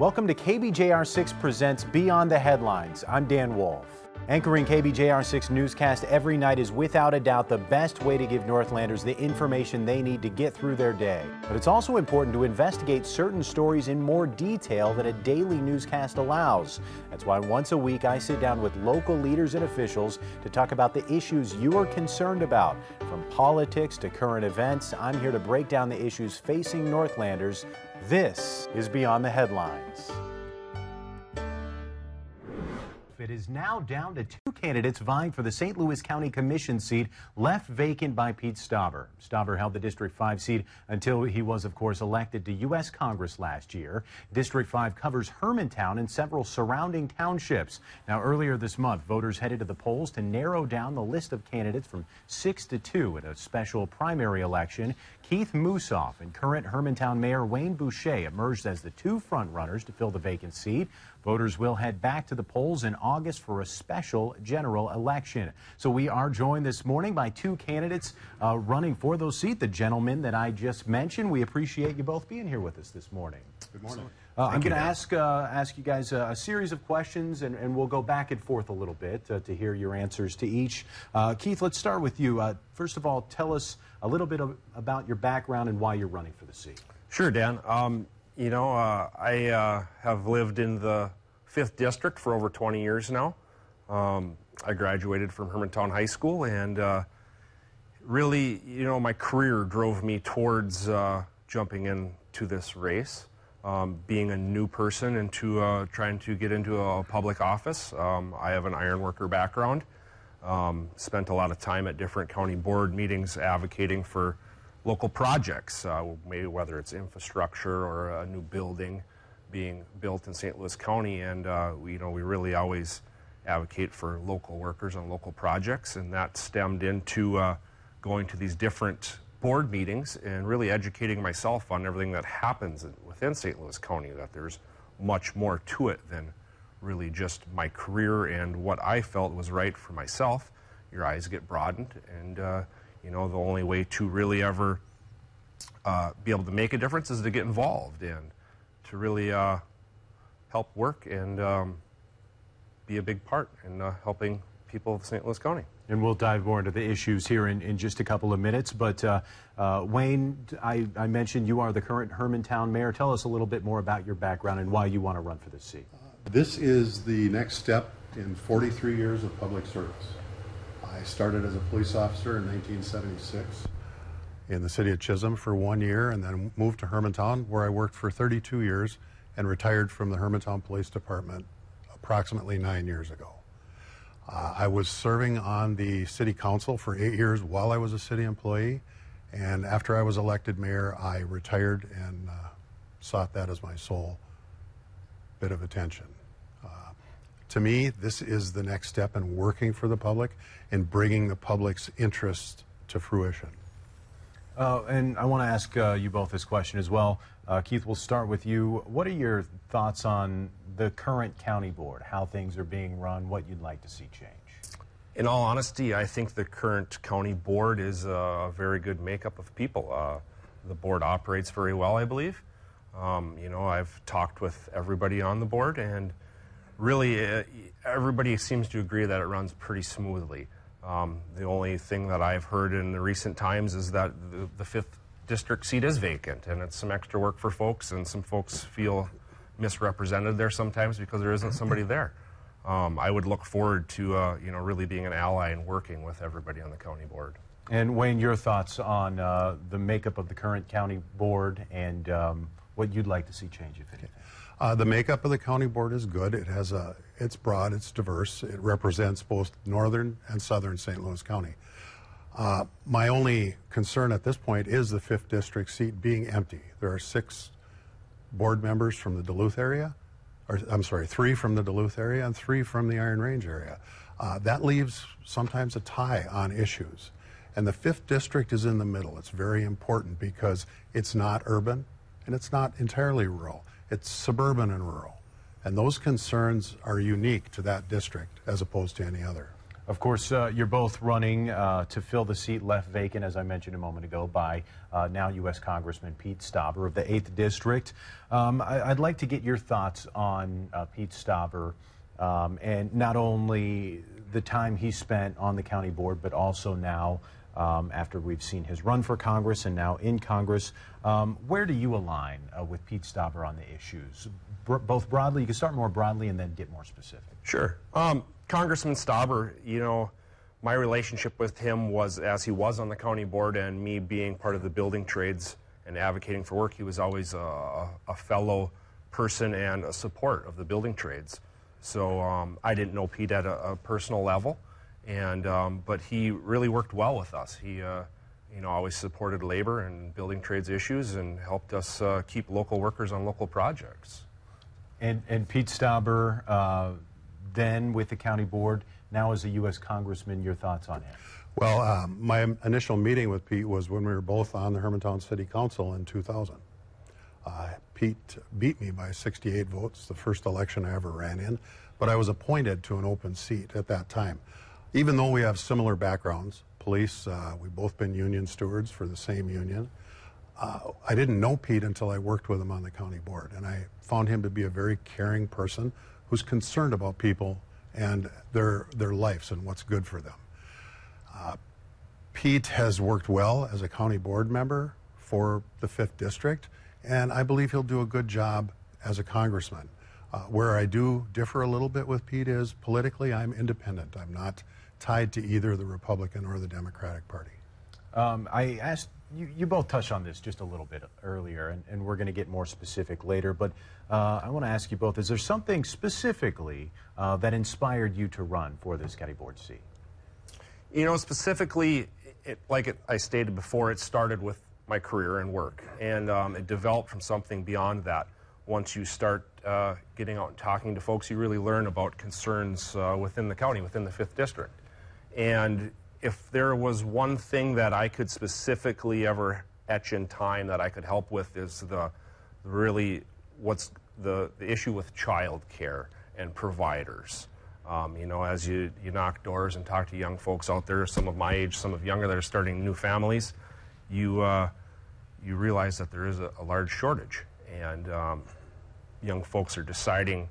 Welcome to KBJR6 Presents Beyond the Headlines. I'm Dan Wolf. Anchoring KBJR6 newscast every night is without a doubt the best way to give Northlanders the information they need to get through their day. But it's also important to investigate certain stories in more detail than a daily newscast allows. That's why once a week I sit down with local leaders and officials to talk about the issues you are concerned about. From politics to current events, I'm here to break down the issues facing Northlanders. This is Beyond the Headlines. It is now down to two candidates vying for the St. Louis County Commission seat left vacant by Pete Stauber. Stauber held the District 5 seat until he was, of course, elected to U.S. Congress last year. District 5 covers Hermantown and several surrounding townships. Now, earlier this month, voters headed to the polls to narrow down the list of candidates from six to two in a special primary election. Keith Musolf and current Hermantown Mayor Wayne Boucher emerged as the two frontrunners to fill the vacant seat. Voters will head back to the polls in August for a special general election. So we are joined this morning by two candidates uh, running for those seats, the gentlemen that I just mentioned. We appreciate you both being here with us this morning. Good morning. Uh, I'm going to ask uh, ask you guys a, a, series of questions, and, and, we'll go back and forth a little bit uh, to hear your answers to each. Uh, Keith, let's start with you. Uh, first of all, tell us a little bit of, about your background and why you're running for the seat. Sure, Dan. Um, you know, uh, I have lived in the 5th District for over 20 years now. Um, I graduated from Hermantown High School, and really, you know, my career drove me towards jumping into this race um, being a new person into uh, trying to get into a public office. Um, I have an ironworker background. Um, spent a lot of time at different county board meetings advocating for local projects, uh, maybe whether it's infrastructure or a new building being built in St. Louis County. And uh, we, you know, we really always advocate for local workers on local projects, and that stemmed into uh, going to these different board meetings and really educating myself on everything that happens within St. Louis County, that there's much more to it than really just my career and what I felt was right for myself. Your eyes get broadened, and uh, you know the only way to really ever uh, be able to make a difference is to get involved and to really uh, help work and um, be a big part in uh, helping people of St. Louis County. And we'll dive more into the issues here in, in just a couple of minutes. But uh, uh, Wayne, I, I, mentioned you are the current Hermantown mayor. Tell us a little bit more about your background and why you want to run for this seat. Uh, this is the next step in 43 years of public service. I started as a police officer in 1976 in the city of Chisholm for one year and then moved to Hermantown where I worked for 32 years and retired from the Hermantown Police Department approximately nine years ago. Uh, I was serving on the city council for eight years while I was a city employee, and after I was elected mayor, I retired and uh, sought that as my sole bit of attention. Uh, to me, this is the next step in working for the public and bringing the public's interest to fruition. Uh, and I want to ask uh, you both this question as well. Uh, Keith, we'll start with you. What are your thoughts on the current county board, how things are being run, what you'd like to see change? In all honesty, I think the current county board is a very good makeup of people. Uh, the board operates very well, I believe. Um, you know, I've talked with everybody on the board, and really, uh, everybody seems to agree that it runs pretty smoothly. Um, the only thing that I've heard in the recent times is that the, the fifth district seat is vacant, and it's some extra work for folks, and some folks feel misrepresented there sometimes because there isn't somebody there. Um, I would look forward to uh, you know really being an ally and working with everybody on the county board. And Wayne, your thoughts on uh, the makeup of the current county board and um, what you'd like to see change, if anything. Uh, the makeup of the county board is good. It has a, it's broad, it's diverse. It represents both northern and southern St. Louis County. Uh, my only concern at this point is the fifth district seat being empty. There are six board members from the Duluth area, or I'm sorry, three from the Duluth area and three from the Iron Range area. Uh, that leaves sometimes a tie on issues. And the fifth district is in the middle. It's very important because it's not urban and it's not entirely rural. It's suburban and rural. And those concerns are unique to that district as opposed to any other. Of course, uh, you're both running uh, to fill the seat left vacant, as I mentioned a moment ago, by uh, now U.S. Congressman Pete Stauber of the 8th District. Um, I- would like to get your thoughts on uh, Pete Stauber um, and not only the time he spent on the county board, but also now um, after we've seen his run for Congress and now in Congress. Um, where do you align uh, with Pete Stauber on the issues? Both broadly, you can start more broadly and then get more specific. Sure. Um, Congressman Stauber, you know, my relationship with him was as he was on the county board and me being part of the building trades and advocating for work, he was always a, a fellow person and a support of the building trades. So um, I didn't know Pete at a, a personal level, and um, but he really worked well with us. He, uh, you know, always supported labor and building trades issues and helped us uh, keep local workers on local projects. And, and Pete Stauber, uh, then with the county board, now as a U.S. congressman, your thoughts on him? Well, um, my initial meeting with Pete was when we were both on the Hermantown City Council in 2000. Uh, Pete beat me by 68 votes, the first election I ever ran in, but I was appointed to an open seat at that time. Even though we have similar backgrounds, police, uh, we've both been union stewards for the same union. Uh, I didn't know Pete until I worked with him on the county board, and I found him to be a very caring person who's concerned about people and their their lives and what's good for them. Uh, Pete has worked well as a county board member for the fifth district, and I believe he'll do a good job as a congressman. Uh, where I do differ a little bit with Pete is politically, I'm independent. I'm not tied to either the Republican or the Democratic Party. Um, I asked you, you both touched on this just a little bit earlier, and, and we're going to get more specific later. But uh, I want to ask you both: Is there something specifically uh, that inspired you to run for this county board seat? You know, specifically, it, like it, I stated before, it started with my career and work, and um, it developed from something beyond that. Once you start uh, getting out and talking to folks, you really learn about concerns uh, within the county, within the fifth district, and if there was one thing that I could specifically ever etch in time that I could help with is the really what's the, the issue with child care and providers. Um, you know, as you, you knock doors and talk to young folks out there, some of my age, some of younger that are starting new families, you, uh, you realize that there is a, a large shortage. And um, young folks are deciding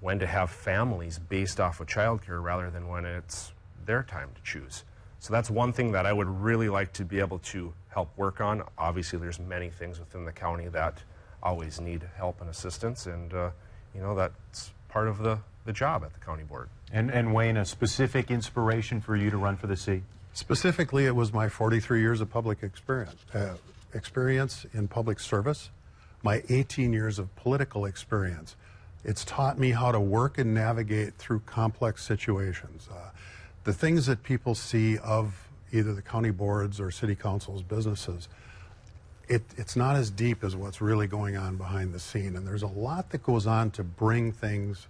when to have families based off of childcare rather than when it's their time to choose. So that's one thing that I would really like to be able to help work on. Obviously, there's many things within the county that always need help and assistance, and uh, you know that's part of the, the job at the county board. And, and Wayne, a specific inspiration for you to run for the seat? Specifically, it was my 43 years of public experience, uh, experience in public service, my 18 years of political experience. It's taught me how to work and navigate through complex situations. Uh, the things that people see of either the county boards or city councils businesses it, it's not as deep as what's really going on behind the scene. And there's a lot that goes on to bring things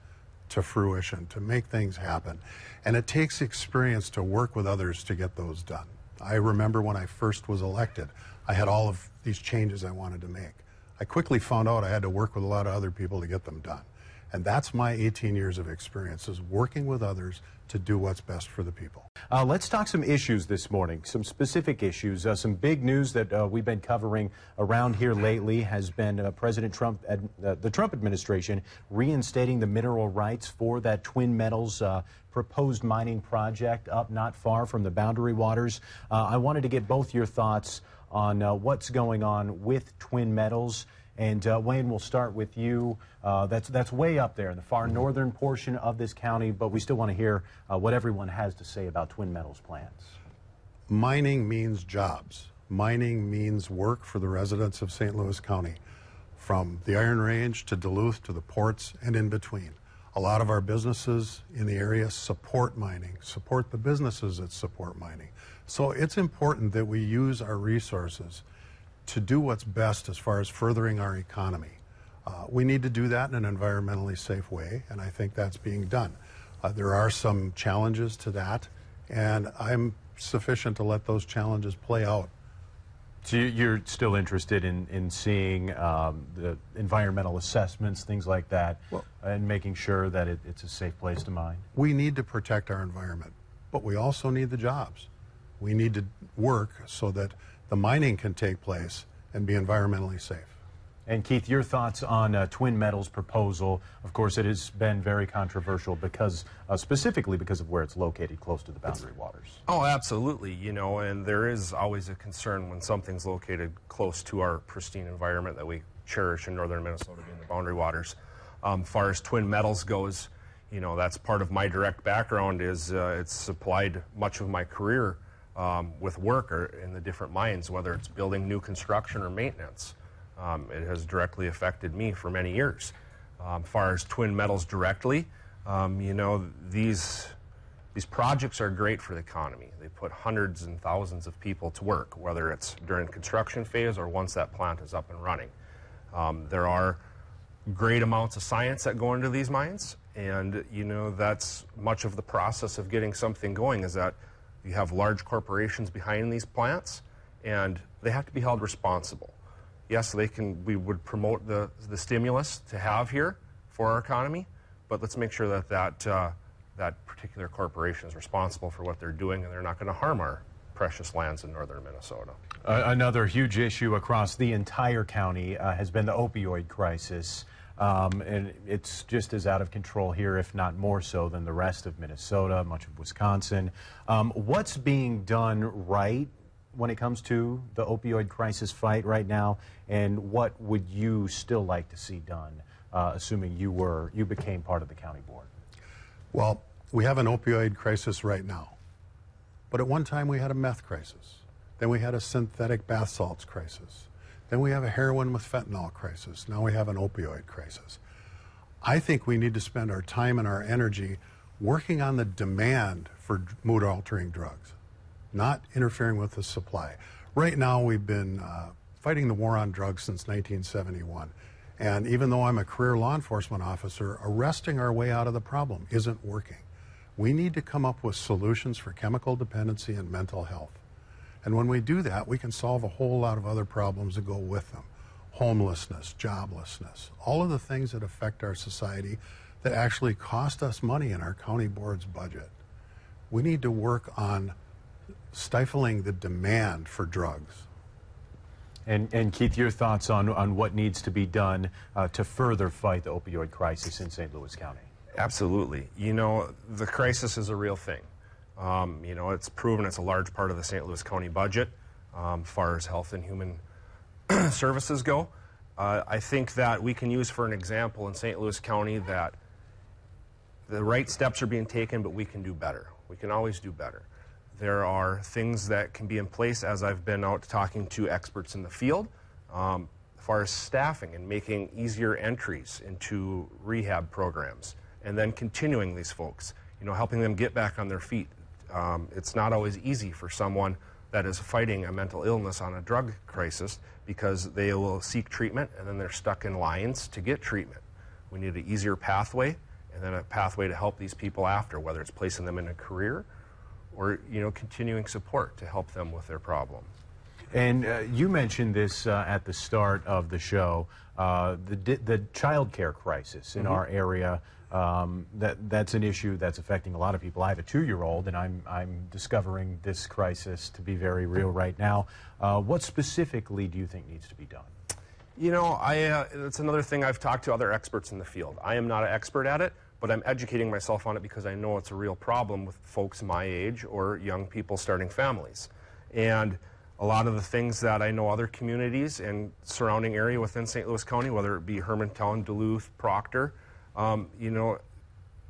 to fruition to make things happen. And it takes experience to work with others to get those done. I remember when i first was elected i had all of these changes i wanted to make. I quickly found out i had to work with a lot of other people to get them done and that's my 18 years of experience is working with others to do what's best for the people. Uh, let's talk some issues this morning, some specific issues. Uh, some big news that uh, we've been covering around here lately has been uh, President Trump, uh, the Trump administration, reinstating the mineral rights for that Twin Metals uh, proposed mining project up not far from the boundary waters. I wanted to get both your thoughts on what's going on with Twin Metals and uh, Wayne, we'll start with you. Uh, that's that's way up there in the far northern portion of this county, but we still want to hear uh, what everyone has to say about Twin Metals plants. Mining means jobs. Mining means work for the residents of St. Louis County, from the Iron Range to Duluth to the ports and in between. A lot of our businesses in the area support mining, support the businesses that support mining. So it's important that we use our resources to do what's best as far as furthering our economy. Uh, we need to do that in an environmentally safe way, and I think that's being done. Uh, there are some challenges to that, and I'm sufficient to let those challenges play out. So you're still interested in, in seeing um, the environmental assessments, things like that, well, and making sure that it, it's a safe place to mine? We need to protect our environment. but we also need the jobs. We need to work so that the mining can take place and be environmentally safe. And Keith, your thoughts on uh, Twin Metals' proposal? Of course, it has been very controversial because, uh, specifically because of where it's located, close to the boundary waters. Oh, absolutely. You know, and there is always a concern when something's located close to our pristine environment that we cherish in northern Minnesota, being the boundary waters. Um, far as Twin Metals goes, you know, that's part of my direct background. Is uh, it's supplied much of my career um, with work or in the different mines, whether it's building new construction or maintenance. Um, it has directly affected me for many years. Um, far as Twin Metals directly, um, you know, these these projects are great for the economy. They put hundreds and thousands of people to work, whether it's during construction phase or once that plant is up and running. Um, there are great amounts of science that go into these mines, and you know that's much of the process of getting something going. Is that you have large corporations behind these plants, and they have to be held responsible yes, they can. We would promote the the stimulus to have here for our economy, but let's make sure that that uh, that particular corporation is responsible for what they're doing, and they're not going to harm our precious lands in northern Minnesota. Uh, another huge issue across the entire county uh, has been the opioid crisis. Um, and it's just as out of control here, if not more so, than the rest of Minnesota, much of Wisconsin. Um, what's being done right when it comes to the opioid crisis fight right now, and what would you still like to see done, uh, assuming you were you became part of the county board? Well, we have an opioid crisis right now, but at one time we had a meth crisis. Then we had a synthetic bath salts crisis. Then we have a heroin with fentanyl crisis. Now we have an opioid crisis. I think we need to spend our time and our energy working on the demand for mood altering drugs not interfering with the supply. Right now, we've been uh, fighting the war on drugs since 1971. And even though I'm a career law enforcement officer, arresting our way out of the problem isn't working. We need to come up with solutions for chemical dependency and mental health. And when we do that, we can solve a whole lot of other problems that go with them homelessness, joblessness, all of the things that affect our society that actually cost us money in our county board's budget. We need to work on stifling the demand for drugs. And, and Keith, your thoughts on, on what needs to be done uh, to further fight the opioid crisis in St. Louis County? Absolutely. You know, the crisis is a real thing. Um, you know, it's proven it's a large part of the St. Louis County budget, um, far as health and human services go. Uh, I think that we can use for an example in St. Louis County that the right steps are being taken, but we can do better. We can always do better. There are things that can be in place as I've been out talking to experts in the field, um, as far as staffing and making easier entries into rehab programs, and then continuing these folks, you know, helping them get back on their feet. Um, it's not always easy for someone that is fighting a mental illness on a drug crisis because they will seek treatment and then they're stuck in lines to get treatment. We need an easier pathway and then a pathway to help these people after, whether it's placing them in a career or you know continuing support to help them with their problem. And uh, you mentioned this uh, at the start of the show, uh, the the child care crisis in mm-hmm. our area. Um, that that's an issue that's affecting a lot of people. I have a two-year-old, and I'm I'm discovering this crisis to be very real right now. Uh, what specifically do you think needs to be done? You know, I uh, it's another thing I've talked to other experts in the field. I am not an expert at it, but I'm educating myself on it because I know it's a real problem with folks my age or young people starting families. And a lot of the things that I know other communities and surrounding area within St. Louis County, whether it be Hermantown, Duluth, Proctor, um, you know,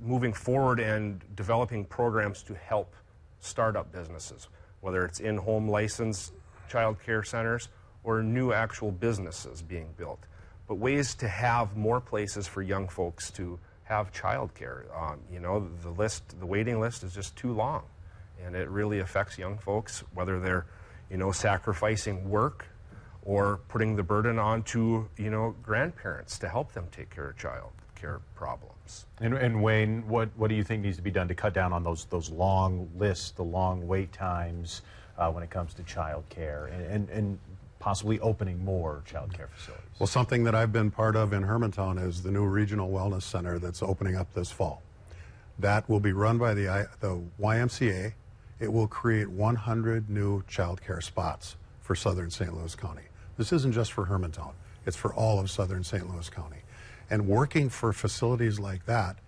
moving forward and developing programs to help startup businesses, whether it's in-home licensed child care centers or new actual businesses being built. But ways to have more places for young folks to have childcare. Um, you know, the list, the waiting list is just too long, and it really affects young folks whether they're, you know, sacrificing work or putting the burden onto you know grandparents to help them take care of a child care problems. And, and Wayne, what what do you think needs to be done to cut down on those those long lists, the long wait times? Uh, when it comes to child care and, and, and possibly opening more child care facilities? Well, something that I've been part of in Hermantown is the new Regional Wellness Center that's opening up this fall. that will be run by the, the YMCA. It will create 100 new child care spots for southern St. Louis County. This isn't just for Hermantown, it's for all of southern St. Louis County. And working for facilities like that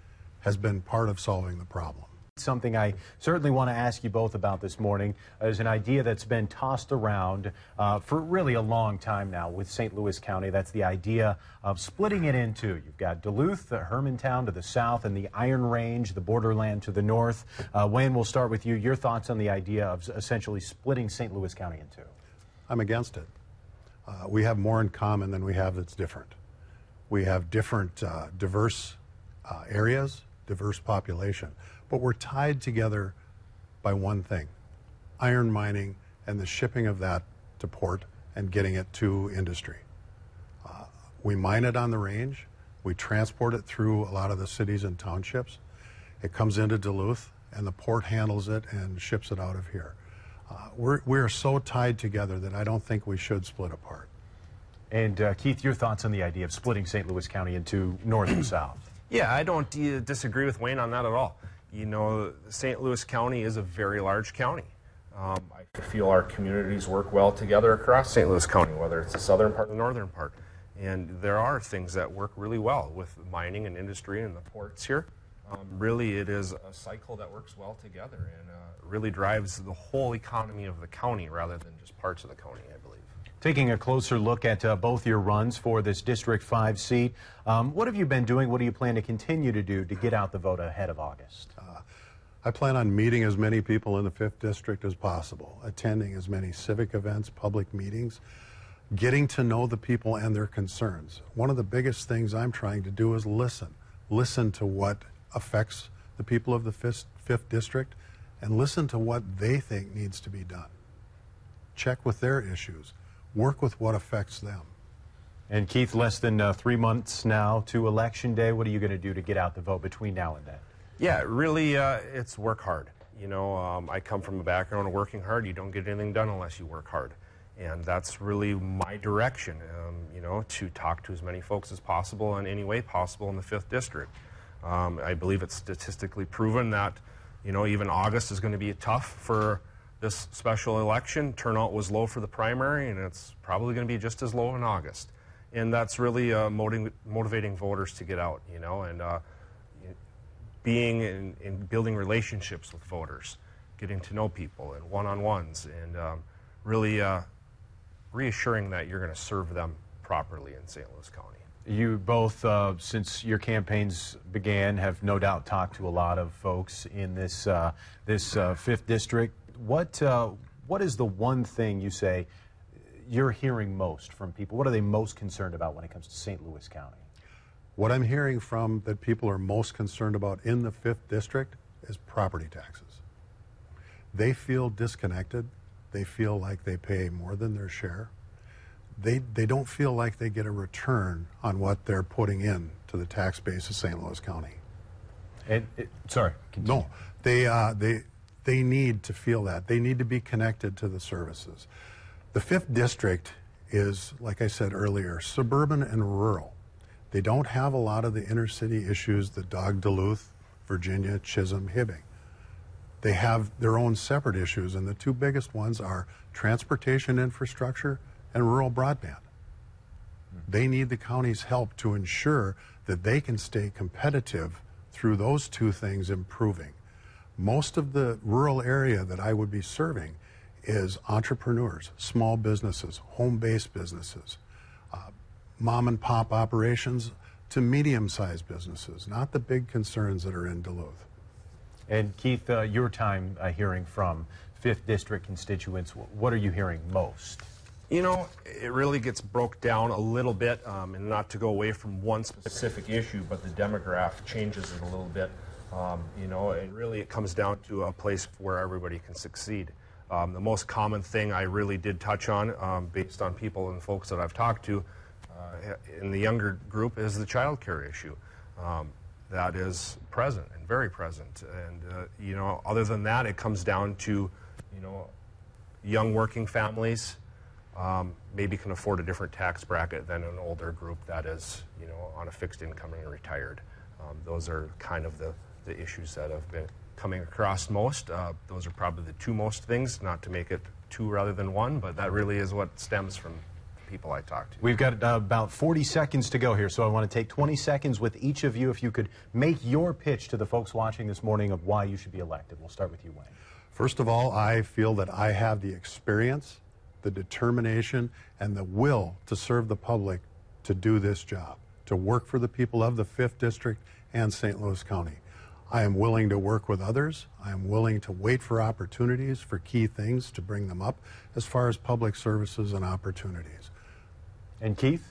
has been part of solving the problem. Something I certainly want to ask you both about this morning is an idea that's been tossed around uh, for really a long time now with St. Louis County. That's the idea of splitting it in two. You've got Duluth, uh, Hermantown to the south, and the Iron Range, the borderland to the north. Uh, Wayne, we'll start with you. Your thoughts on the idea of essentially splitting St. Louis County in two? I'm against it. Uh, we have more in common than we have that's different. We have different, uh, diverse uh, areas, diverse population, but we're tied together by one thing iron mining and the shipping of that to port and getting it to industry. Uh, we mine it on the range, we transport it through a lot of the cities and townships. It comes into Duluth, and the port handles it and ships it out of here. Uh, we're, we're so tied together that I don't think we should split apart. And uh, Keith, your thoughts on the idea of splitting St. Louis County into north and south? Yeah, I don't uh, disagree with Wayne on that at all. You know, St. Louis County is a very large county. Um, I feel our communities work well together across St. Louis County, whether it's the southern part or the northern part. And there are things that work really well with mining and industry and the ports here. Um, really, it is a cycle that works well together and uh, really drives the whole economy of the county rather than just parts of the county. Taking a closer look at uh, both your runs for this District 5 seat, um, what have you been doing? What do you plan to continue to do to get out the vote ahead of August? I plan on meeting as many people in the 5th District as possible, attending as many civic events, public meetings, getting to know the people and their concerns. One of the biggest things I'm trying to do is listen. Listen to what affects the people of the 5th, 5th District and listen to what they think needs to be done. Check with their issues, work with what affects them. And Keith, less than uh, three months now to Election Day. What are you going to do to get out the vote between now and then? Yeah, really, uh, it's work hard. You know, um, I come from a background of working hard. You don't get anything done unless you work hard. And that's really my direction, um, you know, to talk to as many folks as possible in any way possible in the 5th District. Um, I believe it's statistically proven that, you know, even August is going to be tough for this special election. Turnout was low for the primary, and it's probably going to be just as low in August. And that's really uh, motiv- motivating voters to get out, you know, and uh, being and, and building relationships with voters, getting to know people and one-on-ones, and um, really uh, reassuring that you're going to serve them properly in St. Louis County. You both, uh, since your campaigns began, have no doubt talked to a lot of folks in this uh, this uh, fifth district. What uh, what is the one thing you say you're hearing most from people? What are they most concerned about when it comes to St. Louis County? What I'm hearing from that people are most concerned about in the 5th District is property taxes. They feel disconnected. They feel like they pay more than their share. They, they don't feel like they get a return on what they're putting in to the tax base of St. Louis County. And it, sorry, continue. No, they, uh, they, they need to feel that. They need to be connected to the services. The fifth district is, like I said earlier, suburban and rural. They don't have a lot of the inner city issues that dog Duluth, Virginia, Chisholm, Hibbing. They have their own separate issues, and the two biggest ones are transportation infrastructure and rural broadband. They need the county's help to ensure that they can stay competitive through those two things improving. Most of the rural area that I would be serving is entrepreneurs, small businesses, home based businesses, uh, mom and pop operations to medium sized businesses, not the big concerns that are in Duluth. And Keith, uh, your time uh, hearing from fifth district constituents, what are you hearing most? You know, it really gets broke down a little bit, um, and not to go away from one specific issue, but the demograph changes it a little bit. Um, you know, and really it comes down to a place where everybody can succeed. Um, the most common thing I really did touch on, um, based on people and folks that I've talked to uh, in the younger group, is the child care issue. Um, that is present and very present. And, uh, you know, other than that, it comes down to, you know, young working families um, maybe can afford a different tax bracket than an older group that is, you know, on a fixed income and retired. Um, those are kind of the, the issues that have been coming across most. Uh, those are probably the two most things, not to make it two rather than one, but that really is what stems from people I talk to. We've got uh, about 40 seconds to go here, so I want to take 20 seconds with each of you. If you could make your pitch to the folks watching this morning of why you should be elected. We'll start with you, Wayne. First of all, I feel that I have the experience, the determination, and the will to serve the public to do this job, to work for the people of the 5th District and St. Louis County. I am willing to work with others. I am willing to wait for opportunities for key things to bring them up as far as public services and opportunities. And Keith?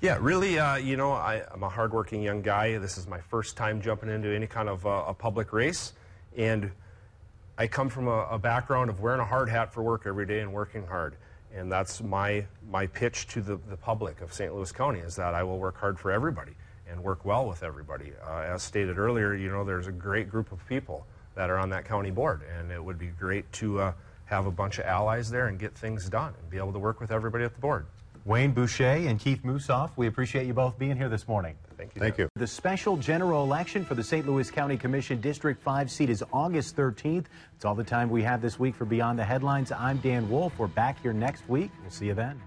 Yeah, really, uh, you know, I, I'm a hardworking young guy. This is my first time jumping into any kind of uh, a public race. And I come from a, a background of wearing a hard hat for work every day and working hard. And that's my, my pitch to the, the public of St. Louis County is that I will work hard for everybody and work well with everybody. Uh, as stated earlier, you know, there's a great group of people that are on that county board, and it would be great to uh, have a bunch of allies there and get things done and be able to work with everybody at the board. Wayne Boucher and Keith Musolf, we appreciate you both being here this morning. Thank you. Thank Dan. you. The special general election for the St. Louis County Commission District 5 seat is August 13th. It's all the time we have this week for Beyond the Headlines. I'm Dan Wolf. We're back here next week. We'll see you then.